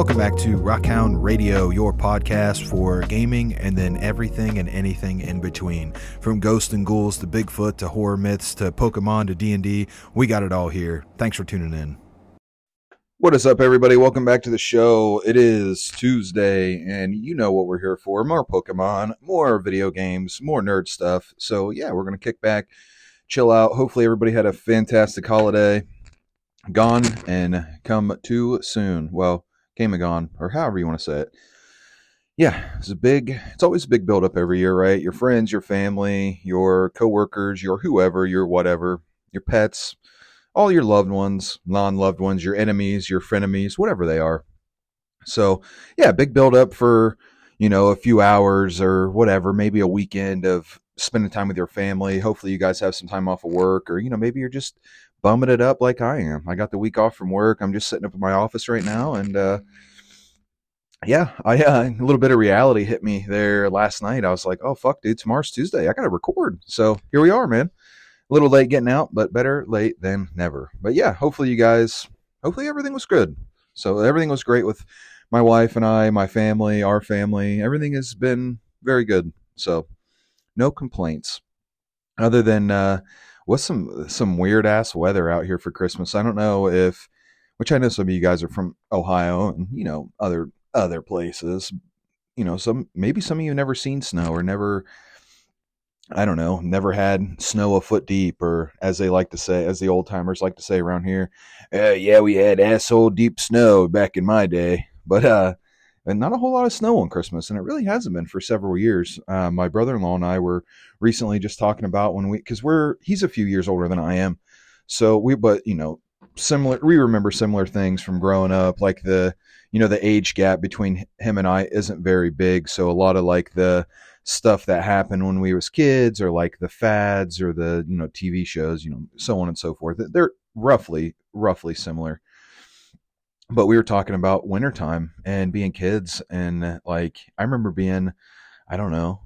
Welcome back to Rockhound Radio, your podcast for gaming and then everything and anything in between. From ghosts and ghouls to Bigfoot to horror myths to Pokemon to D&D, we got it all here. Thanks for tuning in. What is up, everybody? Welcome back to the show. It is Tuesday, and you know what we're here for more Pokemon, more video games, more nerd stuff. So, yeah, we're going to kick back, chill out. Hopefully, everybody had a fantastic holiday. Gone and come too soon. Well, gone, or however you want to say it. Yeah, it's a big, it's always a big build up every year, right? Your friends, your family, your coworkers, your whoever, your whatever, your pets all your loved ones, non loved ones, your enemies, your frenemies, whatever they are. So, yeah, big build up for, you know, a few hours or whatever, maybe a weekend of spending time with your family. Hopefully, you guys have some time off of work, or, you know, maybe you're just bumming it up like I am. I got the week off from work. I'm just sitting up in my office right now. And, uh, yeah, I uh, a little bit of reality hit me there last night. I was like, "Oh fuck, dude, tomorrow's Tuesday. I got to record." So here we are, man a little late getting out, but better late than never. But yeah, hopefully you guys, hopefully everything was good. So everything was great with my wife and I, my family, our family. Everything has been very good. So no complaints, other than uh, what's some some weird ass weather out here for Christmas. I don't know if, which I know some of you guys are from Ohio and you know other other places. You know, some maybe some of you never seen snow or never I don't know, never had snow a foot deep, or as they like to say, as the old timers like to say around here, uh, yeah, we had asshole deep snow back in my day, but uh, and not a whole lot of snow on Christmas, and it really hasn't been for several years. Uh, my brother-in-law and I were recently just talking about when we, because we're he's a few years older than I am, so we, but you know, similar, we remember similar things from growing up, like the, you know, the age gap between him and I isn't very big, so a lot of like the stuff that happened when we was kids or like the fads or the you know tv shows you know so on and so forth they're roughly roughly similar but we were talking about wintertime and being kids and like i remember being i don't know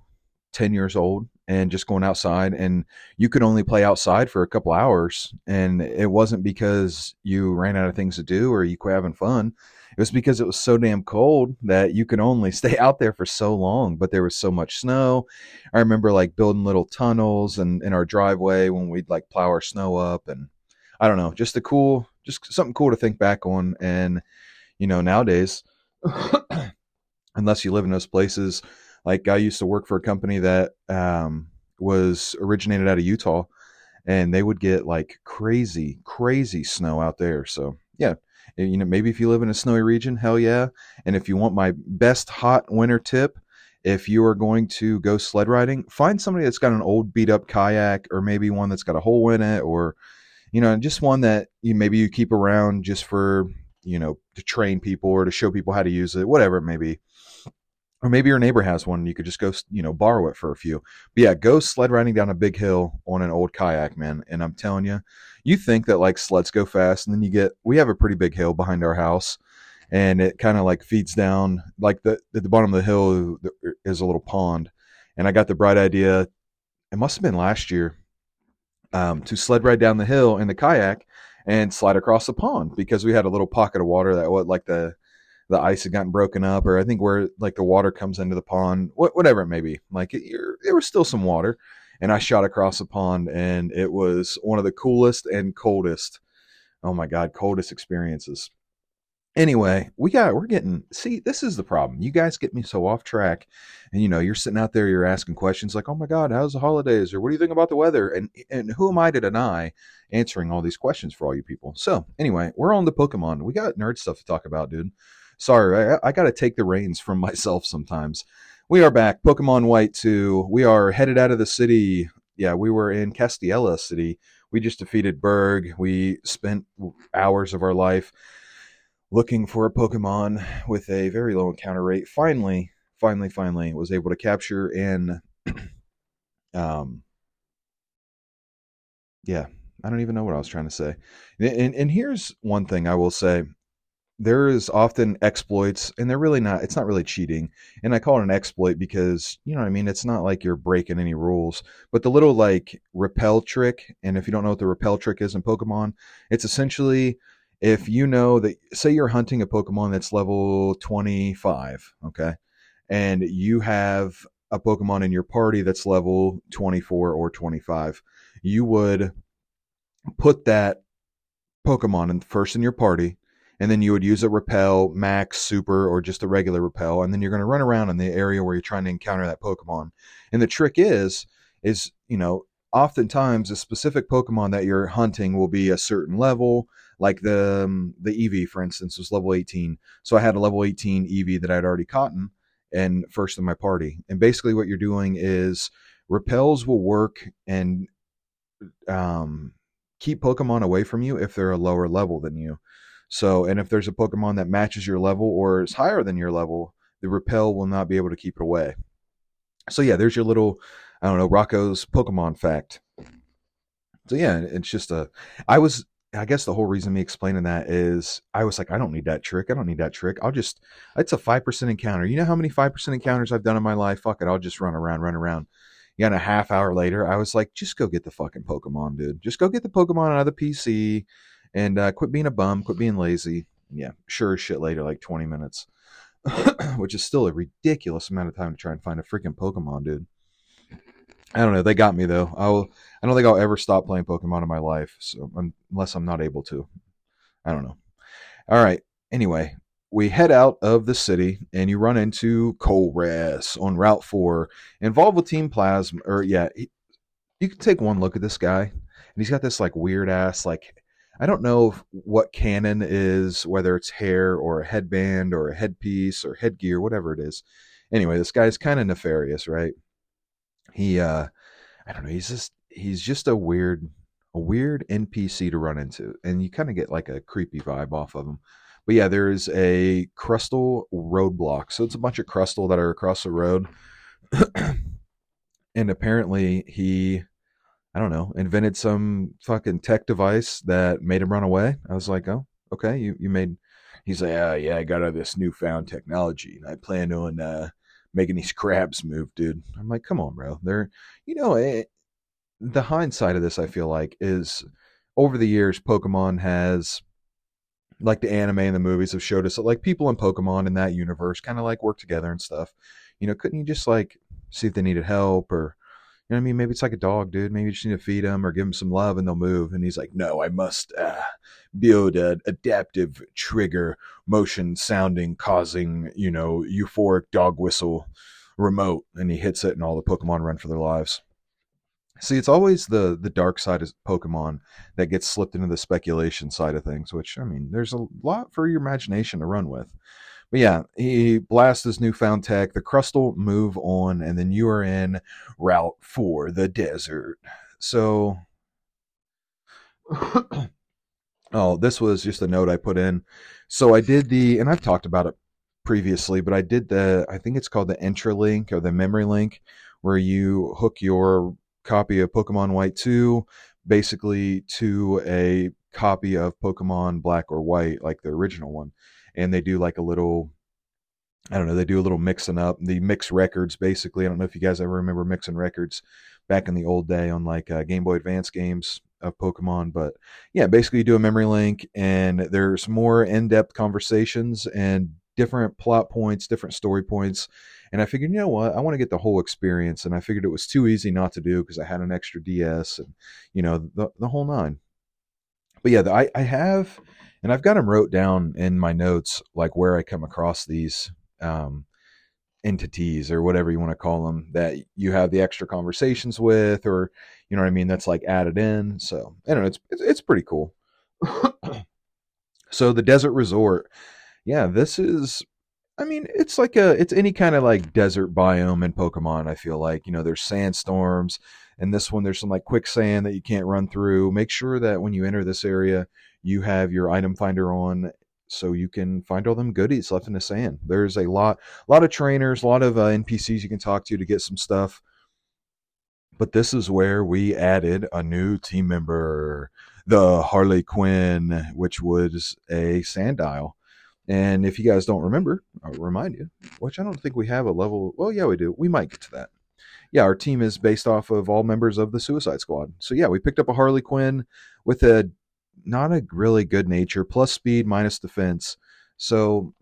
10 years old and just going outside and you could only play outside for a couple hours and it wasn't because you ran out of things to do or you quit having fun. It was because it was so damn cold that you could only stay out there for so long but there was so much snow. I remember like building little tunnels and in our driveway when we'd like plow our snow up and i don't know just a cool just something cool to think back on and you know nowadays unless you live in those places like i used to work for a company that um, was originated out of utah and they would get like crazy crazy snow out there so yeah you know, maybe if you live in a snowy region, hell yeah. And if you want my best hot winter tip, if you are going to go sled riding, find somebody that's got an old beat up kayak or maybe one that's got a hole in it or you know, just one that you maybe you keep around just for, you know, to train people or to show people how to use it, whatever it may be. Or maybe your neighbor has one and you could just go you know borrow it for a few. But yeah go sled riding down a big hill on an old kayak man and i'm telling you you think that like sleds go fast and then you get we have a pretty big hill behind our house and it kind of like feeds down like the at the bottom of the hill er, is a little pond. And i got the bright idea it must have been last year um, to sled ride down the hill in the kayak and slide across the pond because we had a little pocket of water that what like the the ice had gotten broken up, or I think where like the water comes into the pond, whatever it may be. Like it, there was still some water, and I shot across the pond, and it was one of the coolest and coldest. Oh my god, coldest experiences. Anyway, we got we're getting see this is the problem. You guys get me so off track, and you know you're sitting out there, you're asking questions like, "Oh my God, how's the holidays?" or "What do you think about the weather?" and and who am I to deny answering all these questions for all you people? So anyway, we're on the Pokemon. We got nerd stuff to talk about, dude sorry, I, I got to take the reins from myself sometimes. We are back. Pokemon White 2. We are headed out of the city. Yeah, we were in Castelia City. We just defeated Burgh. We spent hours of our life looking for a Pokemon with a very low encounter rate. Finally, finally, finally was able to capture and um yeah, I don't even know what I was trying to say. And, and here's one thing I will say there is often exploits and they're really not it's not really cheating and i call it an exploit because you know what i mean it's not like you're breaking any rules but the little like repel trick and if you don't know what the repel trick is in pokemon it's essentially if you know that, say you're hunting a Pokemon that's level 25, okay, and you have a Pokemon in your party that's level 24 or 25, you would put that Pokemon in, first in your party, and then you would use a repel, max, super, or just a regular repel, and then you're going to run around in the area where you're trying to encounter that Pokemon. And the trick is, is you know, oftentimes a specific Pokemon that you're hunting will be a certain level. Like the um, the Eevee, for instance, was level 18. So I had a level 18 Eevee that I'd already caught and first in my party. And basically, what you're doing is repels will work and um, keep Pokemon away from you if they're a lower level than you. So, and if there's a Pokemon that matches your level or is higher than your level, the repel will not be able to keep it away. So, yeah, there's your little, I don't know, Rocco's Pokemon fact. So, yeah, it's just a, I was, I guess the whole reason me explaining that is I was like, I don't need that trick. I don't need that trick. I'll just, it's a 5% encounter. You know how many 5% encounters I've done in my life? Fuck it. I'll just run around, run around. Yeah, and a half hour later, I was like, just go get the fucking Pokemon, dude. Just go get the Pokemon out of the PC and uh, quit being a bum, quit being lazy. Yeah, sure as shit later, like 20 minutes, which is still a ridiculous amount of time to try and find a freaking Pokemon, dude. I don't know. They got me though. I'll. I don't think I'll ever stop playing Pokemon in my life, so unless I'm not able to. I don't know. All right. Anyway, we head out of the city and you run into Colress on Route 4, involved with Team Plasma. Or, yeah, he, you can take one look at this guy, and he's got this like weird ass, like, I don't know what canon is, whether it's hair or a headband or a headpiece or headgear, whatever it is. Anyway, this guy's kind of nefarious, right? He, uh, I don't know, he's just, he's just a weird, a weird NPC to run into, and you kind of get like a creepy vibe off of him. But yeah, there's a Crustle roadblock. So it's a bunch of Crustle that are across the road. and apparently he I don't know, invented some fucking tech device that made him run away. I was like, "Oh, okay, you you made He's like, "Oh, yeah, I got all this newfound technology and I plan on uh making these crabs move, dude." I'm like, "Come on, bro. They're you know, it, eh, the hindsight of this I feel like is over the years Pokemon has like the anime and the movies have showed us that like people in Pokemon in that universe kind of like work together and stuff. You know, couldn't you just like see if they needed help or you know what I mean? Maybe it's like a dog, dude. Maybe you just need to feed them or give them some love and they'll move. And he's like, no, I must uh, build an adaptive trigger motion sounding, causing, you know, euphoric dog whistle remote. And he hits it and all the Pokemon run for their lives. See, it's always the the dark side of Pokemon that gets slipped into the speculation side of things, which I mean, there's a lot for your imagination to run with. But yeah, he blasts his newfound tech. The Crustle move on, and then you are in route for the desert. So, oh, this was just a note I put in. So I did the, and I've talked about it previously, but I did the, I think it's called the Entralink or the memory link, where you hook your copy of Pokemon White 2 basically to a copy of Pokemon Black or White, like the original one. And they do like a little, I don't know, they do a little mixing up. The mix records, basically. I don't know if you guys ever remember mixing records back in the old day on like uh, Game Boy Advance games of Pokemon. But yeah, basically you do a memory link and there's more in depth conversations and different plot points, different story points and I figured, you know what, I want to get the whole experience. And I figured it was too easy not to do because I had an extra DS and, you know, the, the whole nine. But yeah, I, I have, and I've got them wrote down in my notes, like where I come across these um, entities or whatever you want to call them that you have the extra conversations with, or, you know what I mean? That's like added in. So I don't know. It's, it's, it's pretty cool. so the desert resort. Yeah, this is I mean, it's like a it's any kind of like desert biome in Pokemon. I feel like you know there's sandstorms, and this one there's some like quicksand that you can't run through. Make sure that when you enter this area, you have your item finder on so you can find all them goodies left in the sand. There's a lot, a lot of trainers, a lot of uh, NPCs you can talk to to get some stuff. But this is where we added a new team member, the Harley Quinn, which was a sand Sandile. And if you guys don't remember, I'll remind you, which I don't think we have a level. Well, yeah, we do. We might get to that. Yeah, our team is based off of all members of the Suicide Squad. So yeah, we picked up a Harley Quinn with a not a really good nature, plus speed, minus defense. So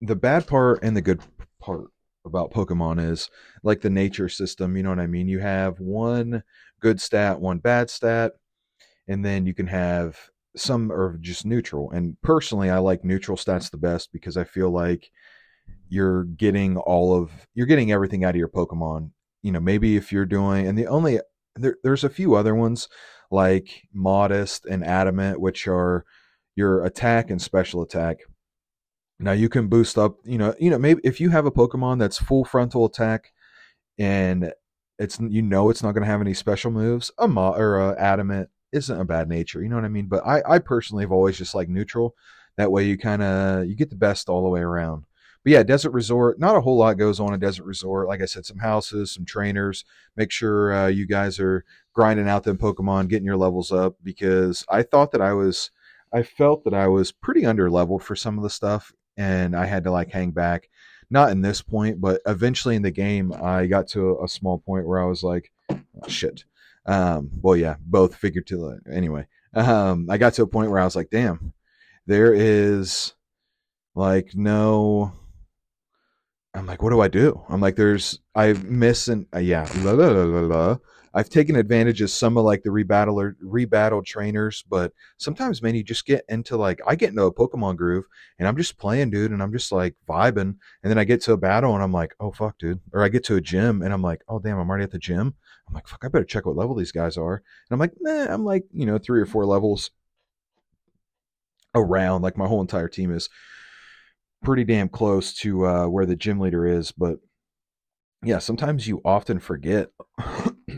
the bad part and the good part about Pokemon is like the nature system, you know what I mean? You have one good stat, one bad stat, and then you can have some are just neutral. And personally, I like neutral stats the best because I feel like you're getting all of you're getting everything out of your Pokemon. You know, maybe if you're doing and the only there, there's a few other ones like modest and adamant, which are your attack and special attack. Now you can boost up, you know, you know, maybe if you have a Pokemon that's full frontal attack and it's you know it's not going to have any special moves, a mo- or a adamant isn't a bad nature, you know what I mean? But I I personally have always just like neutral. That way you kind of you get the best all the way around. But yeah, Desert Resort, not a whole lot goes on in Desert Resort. Like I said, some houses, some trainers. Make sure uh, you guys are grinding out them Pokemon, getting your levels up because I thought that I was, I felt that I was pretty under leveled for some of the stuff and I had to like hang back. Not in this point, but eventually in the game, I got to a small point where I was like, oh, shit. Um, well, yeah, both to anyway. Um, I got to a point where I was like, damn, there is like no. I'm like, what do I do? I'm like, there's, I miss and uh, yeah, la, la, la, I've taken advantage of some of like the rebattler rebattle trainers, but sometimes man, you just get into like I get into a Pokemon groove and I'm just playing, dude, and I'm just like vibing, and then I get to a battle and I'm like, oh fuck, dude, or I get to a gym and I'm like, oh damn, I'm already at the gym. I'm like, fuck, I better check what level these guys are, and I'm like, nah, I'm like, you know, three or four levels around, like my whole entire team is pretty damn close to uh, where the gym leader is, but yeah, sometimes you often forget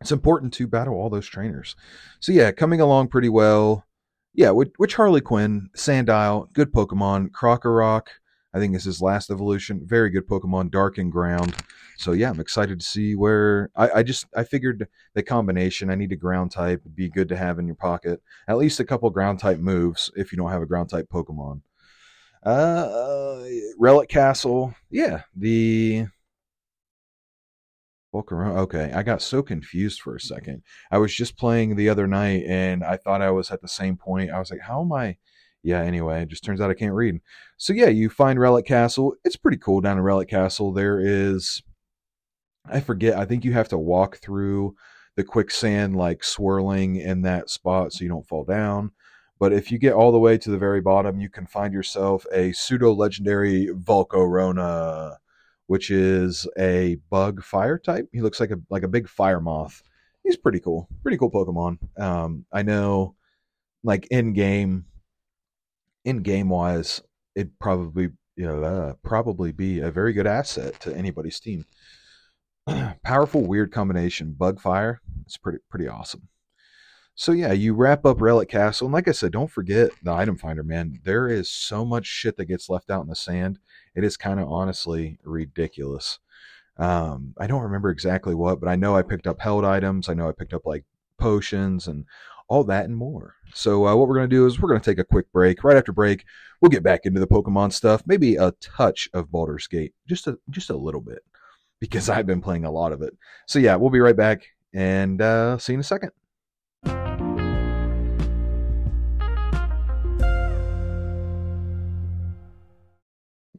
it's important to battle all those trainers. So yeah, coming along pretty well. Yeah, which, which Harley Quinn, Sandile, good Pokemon, Krokorok, I think this is his last evolution. Very good Pokemon, Dark and Ground. So yeah, I'm excited to see where I, I just I figured the combination. I need a ground type be good to have in your pocket. At least a couple ground type moves if you don't have a ground type Pokemon. Uh, Relic Castle, yeah, the. Okay, I got so confused for a second. I was just playing the other night, and I thought I was at the same point. I was like, "How am I?" Yeah. Anyway, it just turns out I can't read. So yeah, you find Relic Castle. It's pretty cool down in Relic Castle. There is, I forget. I think you have to walk through the quicksand, like swirling in that spot, so you don't fall down. But if you get all the way to the very bottom, you can find yourself a pseudo legendary Volcarona which is a bug fire type. He looks like a like a big fire moth. He's pretty cool, pretty cool Pokemon. Um, I know, like in game, in game wise, it'd probably you know uh, probably be a very good asset to anybody's team. Powerful, weird combination. Bug fire. It's pretty pretty awesome. So yeah, you wrap up Relic Castle, and like I said, don't forget the item finder, man. There is so much shit that gets left out in the sand it is kind of honestly ridiculous. Um, I don't remember exactly what, but I know I picked up held items. I know I picked up like potions and all that and more. So uh, what we're going to do is we're going to take a quick break. Right after break, we'll get back into the Pokemon stuff. Maybe a touch of Baldur's Gate, just a just a little bit, because I've been playing a lot of it. So yeah, we'll be right back and uh, see you in a second.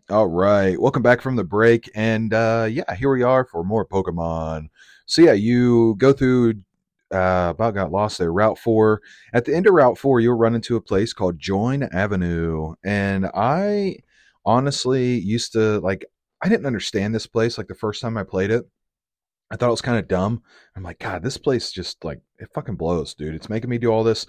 All right, welcome back from the break, and uh, yeah, here we are for more Pokemon. So yeah, you go through. Uh, about got lost there. Route four. At the end of Route four, you'll run into a place called Join Avenue, and I honestly used to like. I didn't understand this place like the first time I played it. I thought it was kind of dumb. I'm like, God, this place just like it fucking blows, dude. It's making me do all this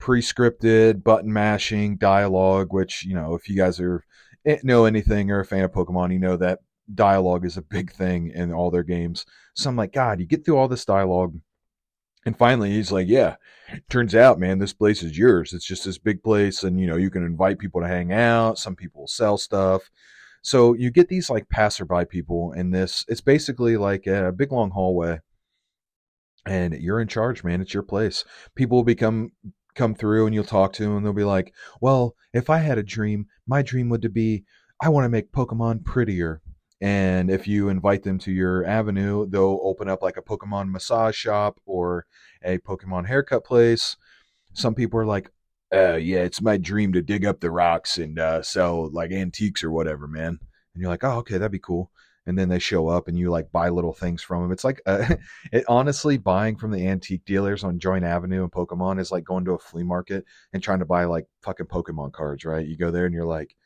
pre-scripted button mashing dialogue, which you know, if you guys are Eh, know anything or a fan of Pokemon, you know that dialogue is a big thing in all their games. So I'm like, God, you get through all this dialogue. And finally, he's like, Yeah, turns out, man, this place is yours. It's just this big place, and you know, you can invite people to hang out. Some people sell stuff. So you get these like passerby people in this. It's basically like a big long hallway, and you're in charge, man. It's your place. People will become come through and you'll talk to them and they'll be like, well, if I had a dream, my dream would to be, I want to make Pokemon prettier. And if you invite them to your avenue, they'll open up like a Pokemon massage shop or a Pokemon haircut place. some people are like, uh, yeah, it's my dream to dig up the rocks and uh, sell like antiques or whatever, man. And you're like, oh, okay, that'd be cool. And then they show up and you like buy little things from them. It's like, uh, it honestly, buying from the antique dealers on Join Avenue and Pokemon is like going to a flea market and trying to buy like fucking Pokemon cards, right? You go there and you're like,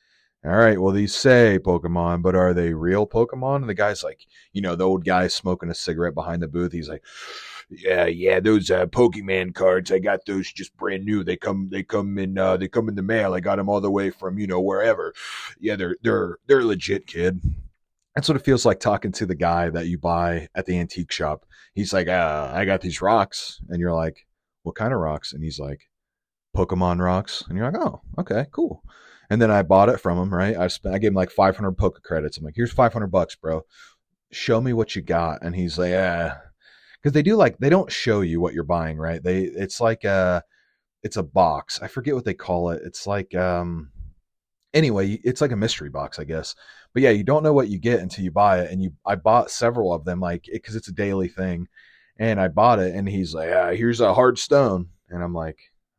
all right, well, these say Pokemon, but are they real Pokemon? And the guy's like, you know, the old guy smoking a cigarette behind the booth. He's like, yeah, yeah, those uh, Pokemon cards, I got those just brand new. They come, they come in, uh, they come in the mail. I got them all the way from, you know, wherever. Yeah, they're, they're, they're legit, kid. That's what it feels like talking to the guy that you buy at the antique shop. He's like, uh, I got these rocks. And you're like, what kind of rocks? And he's like, Pokemon rocks. And you're like, oh, okay, cool. And then I bought it from him, right? I spent, I gave him like 500 poker credits. I'm like, here's 500 bucks, bro. Show me what you got. And he's like, yeah, because they do like they don't show you what you're buying, right? They it's like a it's a box. I forget what they call it. It's like um anyway, it's like a mystery box, I guess. But yeah, you don't know what you get until you buy it. And you I bought several of them like because it's a daily thing. And I bought it, and he's like, "Yeah, here's a hard stone," and I'm like,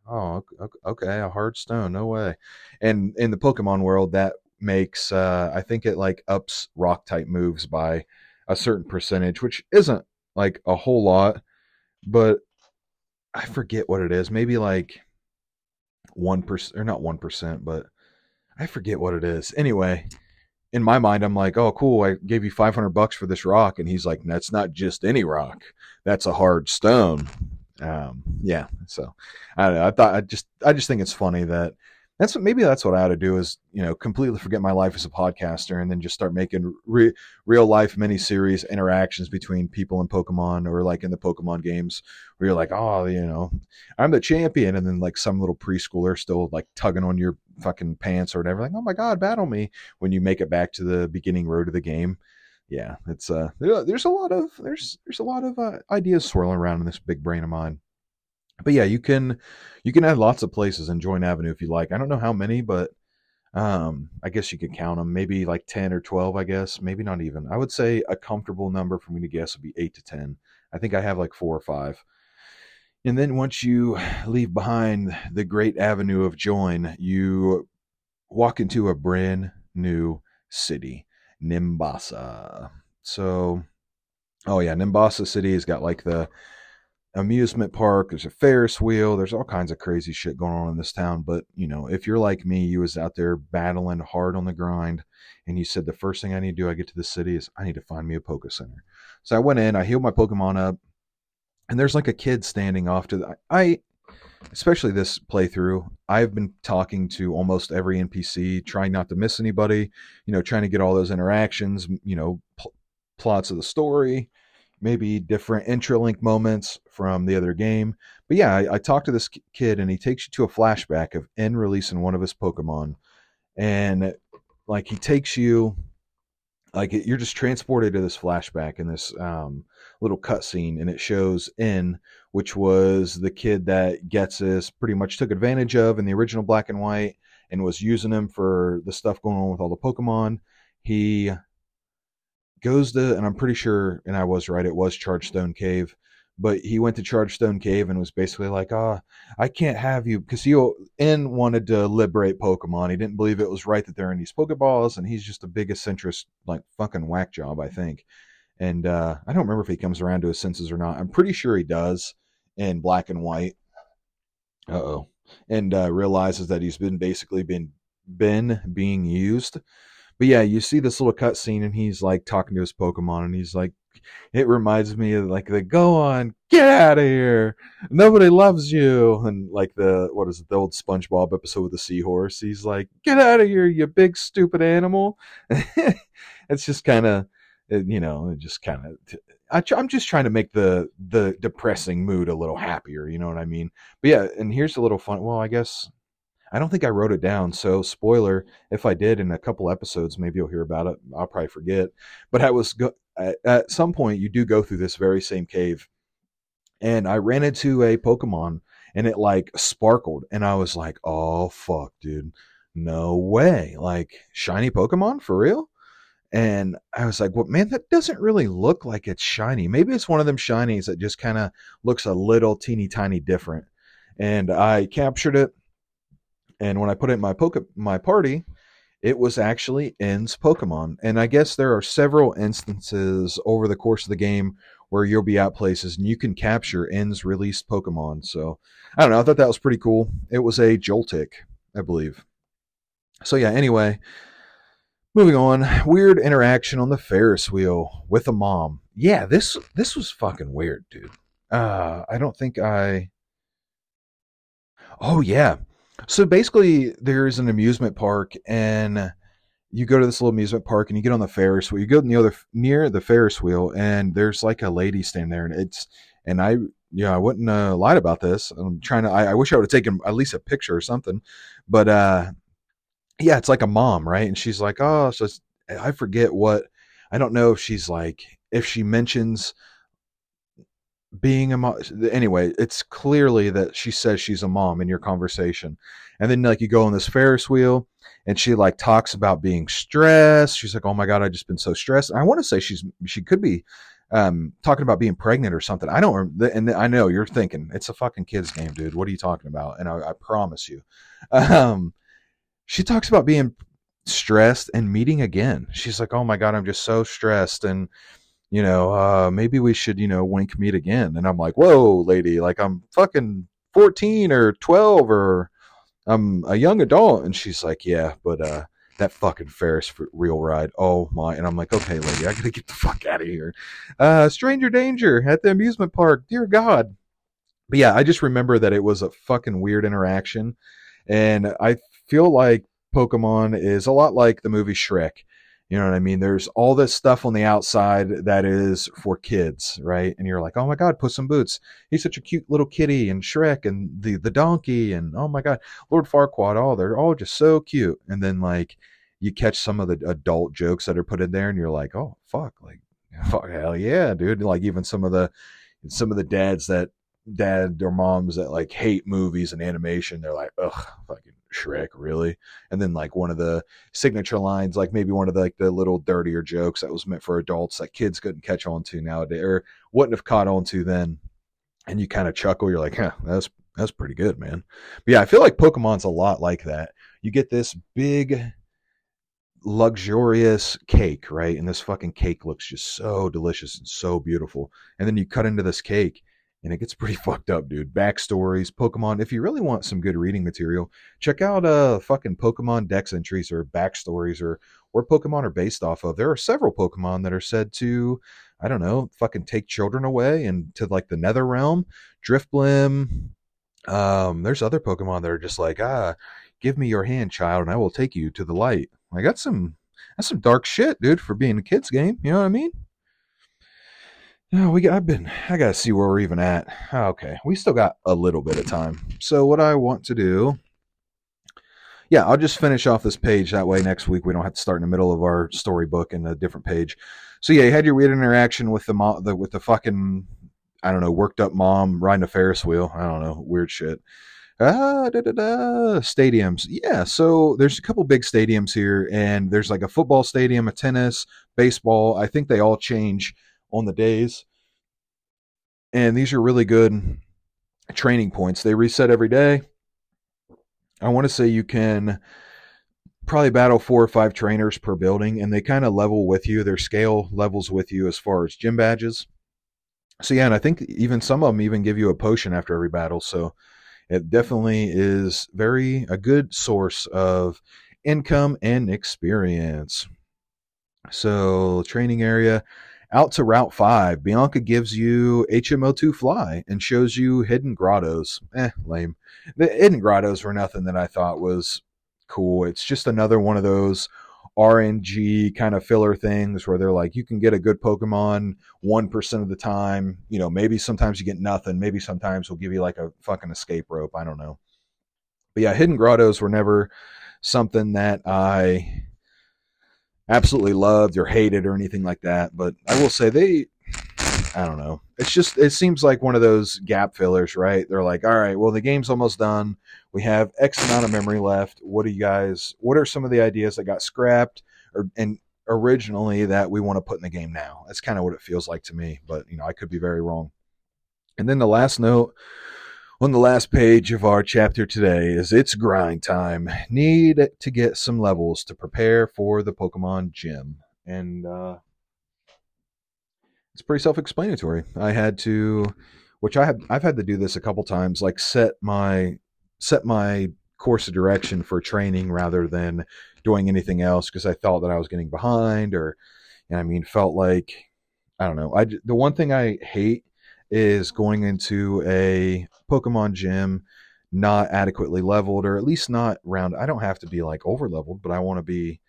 Oh, okay, a hard stone, no way. And in the Pokemon world, that makes uh, I think it like ups rock type moves by a certain percentage, which isn't like a whole lot, but I forget what it is. Maybe like one percent or not one percent, but I forget what it is. Anyway, in my mind, I'm like, oh, cool. I gave you 500 bucks for this rock. And he's like, that's not just any rock. That's a hard stone um, yeah. So I, don't know, I thought I just I just think it's funny that that's what maybe that's what I ought to do is you know completely forget my life as a podcaster and then just start making re- real life mini series interactions between people and Pokemon or like in the Pokemon games where you're like oh you know I'm the champion and then like some little preschooler still like tugging on your fucking pants or whatever like oh my god battle me when you make it back to the beginning road of the game yeah, it's uh, there's a lot of there's there's a lot of uh, ideas swirling around in this big brain of mine. But yeah, you can you can add lots of places in Join Avenue if you like. I don't know how many, but um, I guess you could count them. Maybe like ten or twelve. I guess maybe not even. I would say a comfortable number for me to guess would be eight to ten. I think I have like four or five. And then once you leave behind the great avenue of Join, you walk into a brand new city. Nimbasa. So, oh yeah, Nimbasa City has got like the amusement park. There's a Ferris wheel. There's all kinds of crazy shit going on in this town. But you know, if you're like me, you was out there battling hard on the grind, and you said the first thing I need to do, I get to the city is I need to find me a Poke Center. So I went in, I healed my Pokemon up, and there's like a kid standing off to the. I especially this playthrough, I've been talking to almost every NPC, trying not to miss anybody, you know, trying to get all those interactions, you know, pl- plots of the story, maybe different entralink moments from the other game. But yeah, I, I talked to this kid and he takes you to a flashback of N releasing one of his Pokemon. And like he takes you like you're just transported to this flashback in this um, little cutscene, and it shows N, which was the kid that Ghetsis pretty much took advantage of in the original Black and White, and was using him for the stuff going on with all the Pokemon. He goes to, and I'm pretty sure, and I was right, it was Chargestone Cave but he went to Chargestone Cave and was basically like, "Ah, oh, I can't have you," because he N wanted to liberate Pokemon. He didn't believe it was right that they're in these Pokeballs, and he's just a big eccentric, like fucking whack job, I think. And uh, I don't remember if he comes around to his senses or not. I'm pretty sure he does in Black and White. Oh, and uh, realizes that he's been basically been been being used. But yeah, you see this little cutscene, and he's like talking to his Pokemon, and he's like, it reminds me of like the go on, get out of here, nobody loves you, and like the what is it, the old SpongeBob episode with the seahorse. He's like, get out of here, you big stupid animal. it's just kind of, you know, it just kind of. I'm just trying to make the the depressing mood a little happier. You know what I mean? But yeah, and here's a little fun. Well, I guess I don't think I wrote it down. So, spoiler, if I did in a couple episodes, maybe you'll hear about it. I'll probably forget. But I was go- at, at some point you do go through this very same cave and I ran into a Pokemon and it like sparkled and I was like, "Oh fuck, dude. No way. Like shiny Pokemon for real?" And I was like, "Well, man, that doesn't really look like it's shiny. Maybe it's one of them shinies that just kind of looks a little teeny tiny different." and I captured it. And when I put it in my poke my party, it was actually N's Pokemon. And I guess there are several instances over the course of the game where you'll be at places and you can capture N's released Pokemon. So I don't know. I thought that was pretty cool. It was a Joltik, I believe. So yeah, anyway, moving on. Weird interaction on the Ferris wheel with a mom. Yeah, this this was fucking weird, dude. Uh I don't think I Oh yeah. So basically there's an amusement park and you go to this little amusement park and you get on the Ferris wheel. You go near the near the Ferris wheel and there's like a lady standing there and it's and I yeah I wouldn't uh, lied about this. I'm trying to I, I wish I would have taken at least a picture or something, but uh yeah it's like a mom right? And she's like oh so I forget what I don't know if she's like if she mentions being a mom anyway it's clearly that she says she's a mom in your conversation. And then like you go on this ferris wheel and she like talks about being stressed. She's like oh my god i just been so stressed. I want to say she's she could be um talking about being pregnant or something. I don't and i know you're thinking it's a fucking kids game dude. What are you talking about? And i, I promise you. Um she talks about being stressed and meeting again she's like oh my god i'm just so stressed and you know, uh, maybe we should, you know, wink meet again. And I'm like, whoa, lady, like I'm fucking 14 or 12 or I'm a young adult. And she's like, yeah, but, uh, that fucking Ferris wheel ride. Oh my. And I'm like, okay, lady, I gotta get the fuck out of here. Uh, stranger danger at the amusement park. Dear God. But yeah, I just remember that it was a fucking weird interaction. And I feel like Pokemon is a lot like the movie Shrek you know what I mean? There's all this stuff on the outside that is for kids, right? And you're like, oh my God, Puss in Boots. He's such a cute little kitty, and Shrek, and the the donkey, and oh my God, Lord Farquaad. Oh, they're all just so cute. And then like you catch some of the adult jokes that are put in there, and you're like, oh fuck, like fuck, hell yeah, dude. Like even some of the some of the dads that dad or moms that like hate movies and animation, they're like, ugh, fucking Shrek, really? And then like one of the signature lines, like maybe one of the, like the little dirtier jokes that was meant for adults that kids couldn't catch on to nowadays or wouldn't have caught on to then. And you kind of chuckle, you're like, huh, that's that's pretty good, man. But yeah, I feel like Pokemon's a lot like that. You get this big luxurious cake, right? And this fucking cake looks just so delicious and so beautiful. And then you cut into this cake and it gets pretty fucked up, dude. Backstories, Pokemon. If you really want some good reading material, check out uh fucking Pokemon Dex entries or backstories or where Pokemon are based off of. There are several Pokemon that are said to, I don't know, fucking take children away and to like the Nether Realm, Drifblim. Um, there's other Pokemon that are just like, ah, give me your hand, child, and I will take you to the light. I got some that's some dark shit, dude, for being a kids game. You know what I mean? No, we got, I've been I gotta see where we're even at. Okay, we still got a little bit of time. So what I want to do, yeah, I'll just finish off this page. That way, next week we don't have to start in the middle of our storybook in a different page. So yeah, you had your weird interaction with the mom, the, with the fucking I don't know, worked up mom riding a Ferris wheel. I don't know, weird shit. Ah, da, da, da. Stadiums. Yeah, so there's a couple big stadiums here, and there's like a football stadium, a tennis, baseball. I think they all change on the days. And these are really good training points. They reset every day. I want to say you can probably battle four or five trainers per building, and they kind of level with you. Their scale levels with you as far as gym badges. So yeah, and I think even some of them even give you a potion after every battle. So it definitely is very a good source of income and experience. So training area. Out to Route 5, Bianca gives you HM02 Fly and shows you Hidden Grottos. Eh, lame. The Hidden Grottos were nothing that I thought was cool. It's just another one of those RNG kind of filler things where they're like, you can get a good Pokemon 1% of the time. You know, maybe sometimes you get nothing. Maybe sometimes we'll give you like a fucking escape rope. I don't know. But yeah, Hidden Grottos were never something that I absolutely loved or hated or anything like that. But I will say they, I don't know. It's just it seems like one of those gap fillers, right? They're like, all right, well the game's almost done. We have X amount of memory left. What do you guys? What are some of the ideas that got scrapped or and originally that we want to put in the game now? That's kind of what it feels like to me. But you know, I could be very wrong. And then the last note On the last page of our chapter today is it's grind time. Need to get some levels to prepare for the Pokemon gym. And uh, it's pretty self-explanatory. I had to which I have I've had to do this a couple times like set my set my course of direction for training rather than doing anything else because I thought that I was getting behind or I mean felt like I don't know. I the one thing I hate is going into a Pokemon gym not adequately leveled or at least not round. I don't have to be like over leveled, but I want to be.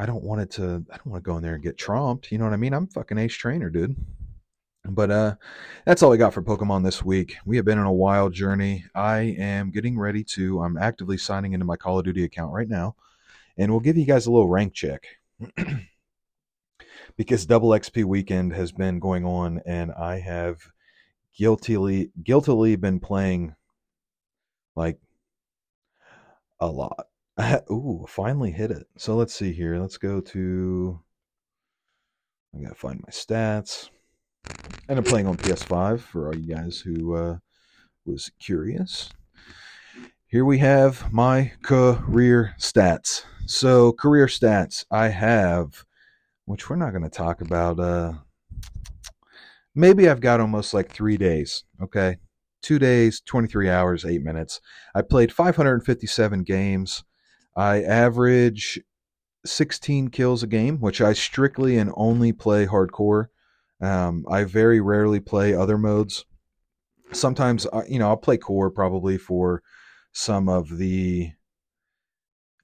I don't want it to. I don't want to go in there and get tromped. You know what I mean? I'm fucking ace trainer, dude. But uh, that's all I got for Pokemon this week. We have been on a wild journey. I am getting ready to. I'm actively signing into my Call of Duty account right now, and we'll give you guys a little rank check. because double XP weekend has been going on, and I have guiltily guiltily been playing like a lot. Ooh, finally hit it. So let's see here. Let's go to. I gotta find my stats. And I'm playing on PS5 for all you guys who uh, was curious. Here we have my career stats. So career stats, I have, which we're not going to talk about. Uh, maybe I've got almost like three days. Okay. Two days, 23 hours, eight minutes. I played 557 games. I average 16 kills a game, which I strictly and only play hardcore. Um, I very rarely play other modes. Sometimes, uh, you know, I'll play core probably for some of the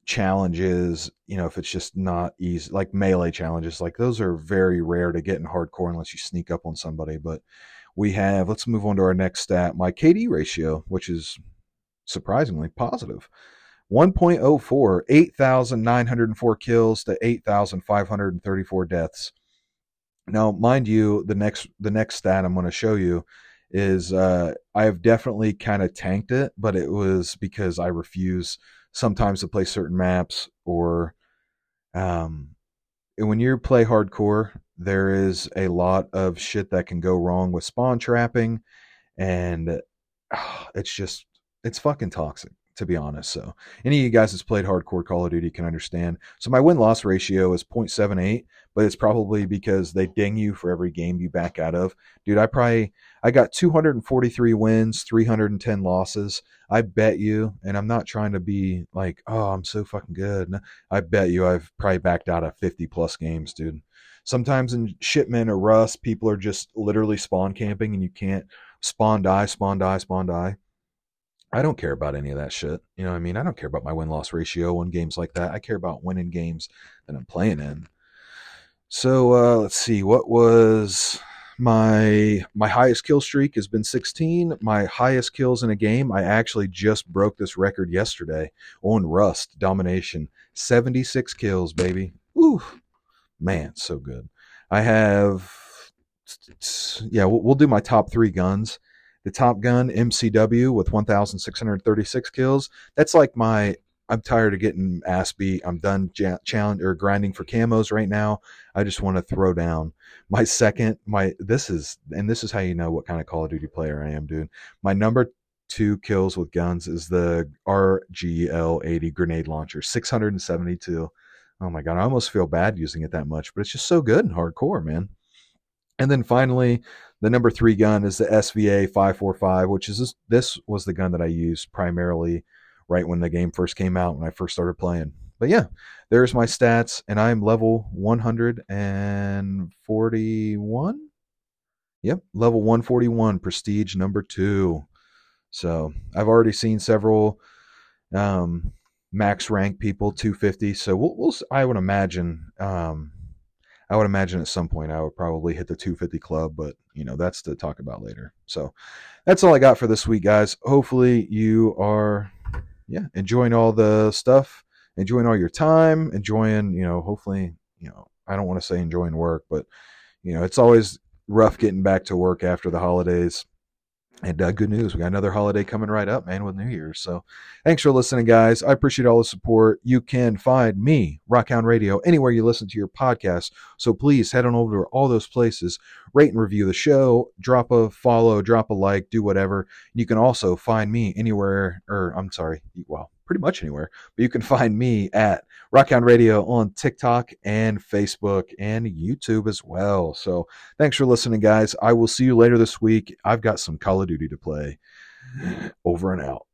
challenges, you know, if it's just not easy, like melee challenges, like those are very rare to get in hardcore unless you sneak up on somebody. But we have, let's move on to our next stat, my KD ratio, which is surprisingly positive. 1.04, 8,904 kills to 8,534 deaths. Now, mind you, the next the next stat I'm going to show you is uh, I have definitely kind of tanked it, but it was because I refuse sometimes to play certain maps or um, when you play hardcore, there is a lot of shit that can go wrong with spawn trapping, and uh, it's just it's fucking toxic to be honest. So any of you guys that's played hardcore Call of Duty can understand. So my win loss ratio is 0.78, but it's probably because they ding you for every game you back out of. Dude, I probably I got 243 wins, 310 losses. I bet you, and I'm not trying to be like, oh, I'm so fucking good. I bet you I've probably backed out of 50 plus games, dude. Sometimes in shipment or rust, people are just literally spawn camping and you can't spawn die, spawn die, spawn die I don't care about any of that shit. You know what I mean? I don't care about my win loss ratio in games like that. I care about winning games that I'm playing in. So uh, let's see. What was my my highest kill streak has been 16. My highest kills in a game. I actually just broke this record yesterday on Rust Domination. 76 kills, baby. Ooh, man, so good. I have. Yeah, we'll, we'll do my top three guns the Top Gun MCW with 1,636 kills. That's like my. I'm tired of getting ass beat. I'm done ja- challenge or grinding for camos right now. I just want to throw down. My second, my this is and this is how you know what kind of Call of Duty player I am, dude. My number two kills with guns is the RGL80 grenade launcher, 672. Oh my god, I almost feel bad using it that much, but it's just so good and hardcore, man. And then finally, the number three gun is the SVA 545, which is this, this was the gun that I used primarily right when the game first came out when I first started playing. But yeah, there's my stats, and I'm level 141. Yep, level 141, prestige number two. So I've already seen several um, max rank people 250. So we'll, we'll I would imagine um, I would imagine at some point I would probably hit the 250 club, but you know, that's to talk about later. So that's all I got for this week, guys. Hopefully you are, yeah, enjoying all the stuff, enjoying all your time, enjoying, you know, hopefully, you know, I don't want to say enjoying work, but you know, it's always rough getting back to work after the holidays. And uh, good news, we got another holiday coming right up, man, with New Year's. So thanks for listening, guys. I appreciate all the support. You can find me, Rockhound Radio, anywhere you listen to your podcast. So please head on over to all those places, rate and review the show, drop a follow, drop a like, do whatever. You can also find me anywhere, or I'm sorry, well, pretty much anywhere. But you can find me at Rockhound Radio on TikTok and Facebook and YouTube as well. So thanks for listening, guys. I will see you later this week. I've got some Call of Duty to play. Over and out.